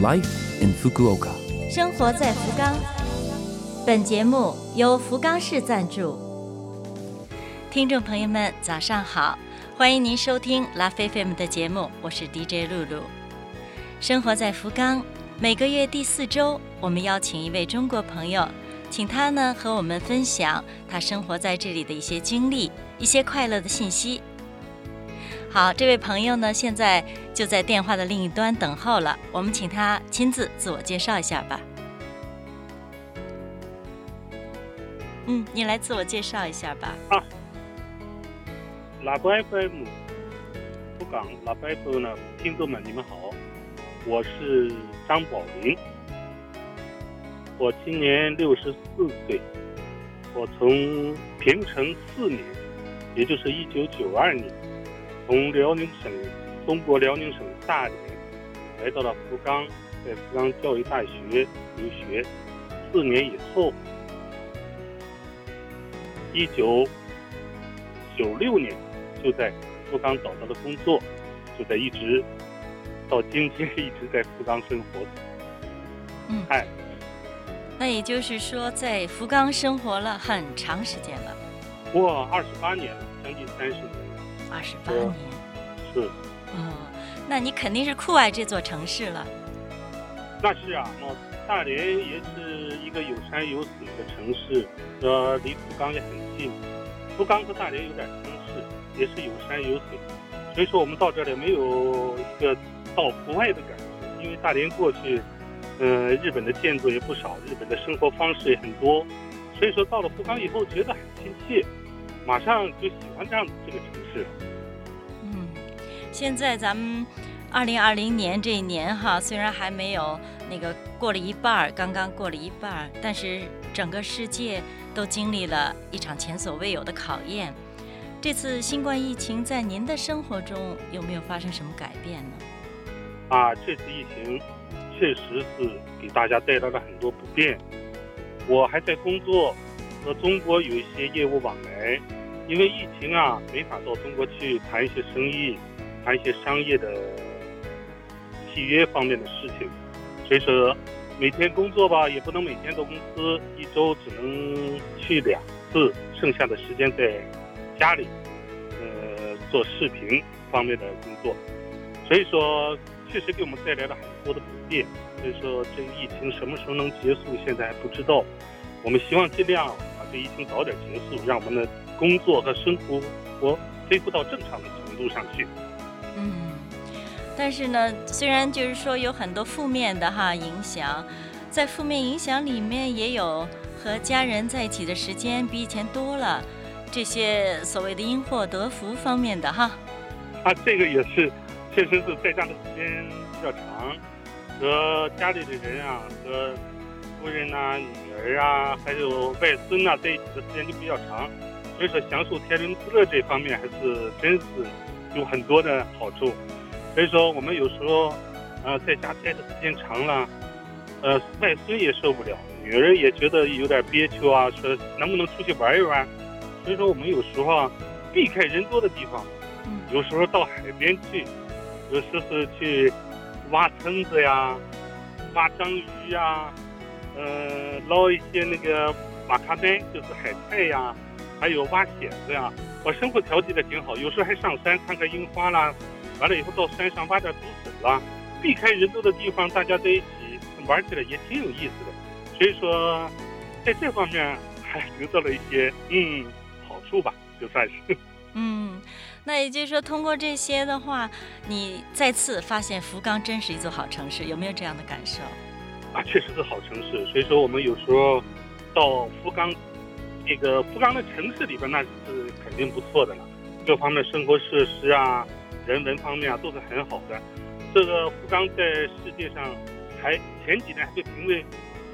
Life in Fukuoka。生活在福冈。本节目由福冈市赞助。听众朋友们，早上好，欢迎您收听拉菲菲们的节目，我是 DJ 露露。生活在福冈，每个月第四周，我们邀请一位中国朋友，请他呢和我们分享他生活在这里的一些经历、一些快乐的信息。好，这位朋友呢，现在就在电话的另一端等候了。我们请他亲自自我介绍一下吧。嗯，你来自我介绍一下吧。啊，喇叭 FM，不港喇叭 FM 呢，听众们你们好，我是张宝林，我今年六十四岁，我从平成四年，也就是一九九二年。从辽宁省中国辽宁省大连来到了福冈，在福冈教育大学留学四年以后，一九九六年就在福冈找到了工作，就在一直到今天一直在福冈生活。嗯，嗨，那也就是说，在福冈生活了很长时间了，哇，二十八年了，将近三十年。二十八年。是，嗯，那你肯定是酷爱这座城市了。那是啊，那大连也是一个有山有水的城市，呃，离福冈也很近。福冈和大连有点相似，也是有山有水，所以说我们到这里没有一个到国外的感觉。因为大连过去，嗯、日本的建筑也不少，日本的生活方式也很多，所以说到了福冈以后觉得很亲切，马上就喜欢这样这个城市。嗯，现在咱们二零二零年这一年哈，虽然还没有那个过了一半儿，刚刚过了一半儿，但是整个世界都经历了一场前所未有的考验。这次新冠疫情在您的生活中有没有发生什么改变呢？啊，这次疫情确实是给大家带来了很多不便。我还在工作，和中国有一些业务往来，因为疫情啊，没法到中国去谈一些生意，谈一些商业的契约方面的事情，所以说每天工作吧，也不能每天到公司，一周只能去两次，剩下的时间在家里，呃，做视频方面的工作，所以说确实给我们带来了很多的不便。所以说这个疫情什么时候能结束，现在还不知道。我们希望尽量把这疫情早点结束，让我们的工作和生活我恢复到正常的程度上去。嗯，但是呢，虽然就是说有很多负面的哈影响，在负面影响里面也有和家人在一起的时间比以前多了，这些所谓的因祸得福方面的哈。啊，这个也是，确实是在家的时间比较长，和家里的人啊，和夫人呐、女儿啊，还有外孙呐、在一起的时间就比较长，所以说享受天伦之乐这方面还是真是有很多的好处。所以说我们有时候，呃，在家待的时间长了，呃，外孙也受不了，女儿也觉得有点憋屈啊，说能不能出去玩一玩？所以说我们有时候啊，避开人多的地方。嗯有时候到海边去，有时是去挖蛏子呀、挖章鱼呀，呃，捞一些那个马卡丹，就是海菜呀，还有挖蚬子呀。我生活调剂的挺好，有时候还上山看看樱花啦，完了以后到山上挖点竹笋啦，避开人多的地方，大家在一起玩起来也挺有意思的。所以说，在这方面还得到了一些嗯好处吧，就算是。嗯，那也就是说，通过这些的话，你再次发现福冈真是一座好城市，有没有这样的感受？啊，确实是好城市。所以说，我们有时候到福冈，这个福冈的城市里边，那是肯定不错的了。各方面生活设施啊、人文方面啊，都是很好的。这个福冈在世界上还前几年还被评为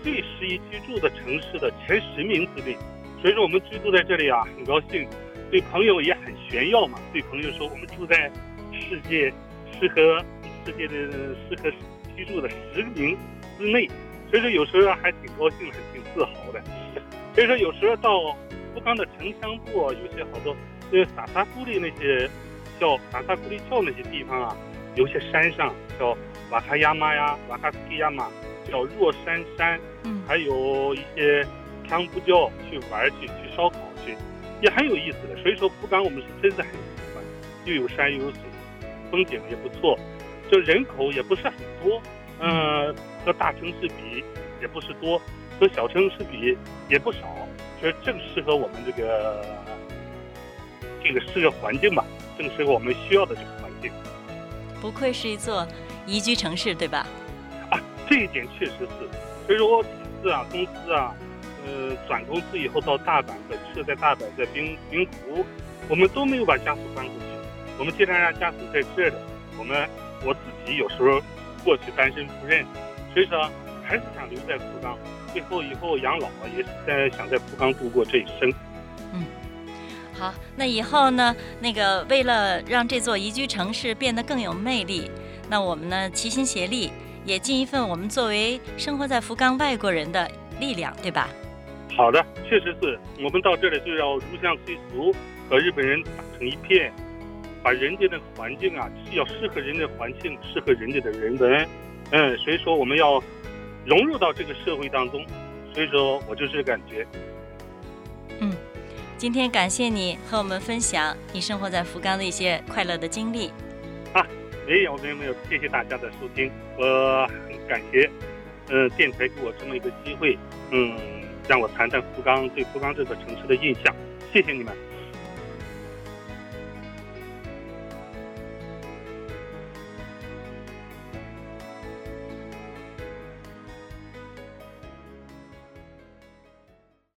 最适宜居住的城市的前十名之内。所以说，我们居住在这里啊，很高兴。对朋友也很炫耀嘛，对朋友说我们住在世界适合世界的适合居住的十名之内，所以说有时候还挺高兴，还挺自豪的。所以说有时候到福冈的城乡部，有些好多就是萨萨古里那些叫撒萨古里桥那些地方啊，有些山上叫瓦卡亚马呀、瓦卡斯基亚马，叫若山山，嗯，还有一些康布教去玩去，去烧烤去，也很有意思的。所以说，福冈我们是真的很喜欢，又有山又有水，风景也不错，就人口也不是很多，嗯、和大城市比也不是多，和小城市比也不少，所以正适合我们这个这个适合环境吧，正适合我们需要的这个环境。不愧是一座宜居城市，对吧？啊，这一点确实是。所以说我几次啊，公司啊，呃，转公司以后到大阪，本设在大阪，在兵兵库，我们都没有把家属搬过去，我们尽量让家属在这儿的。我们我自己有时候过去单身赴任，所以说还是想留在福冈。最后以后养老也是在想在福冈度过这一生。嗯好，那以后呢？那个为了让这座宜居城市变得更有魅力，那我们呢齐心协力，也尽一份我们作为生活在福冈外国人的力量，对吧？好的，确实是我们到这里就要入乡随俗，和日本人打成一片，把人家的环境啊，是要适合人家的环境，适合人家的人文，嗯，所以说我们要融入到这个社会当中，所以说我就是感觉。嗯今天感谢你和我们分享你生活在福冈的一些快乐的经历。啊没有没有没有，谢谢大家的收听，我很感谢，嗯、电台给我这么一个机会，嗯，让我谈谈福冈对福冈这个城市的印象，谢谢你们。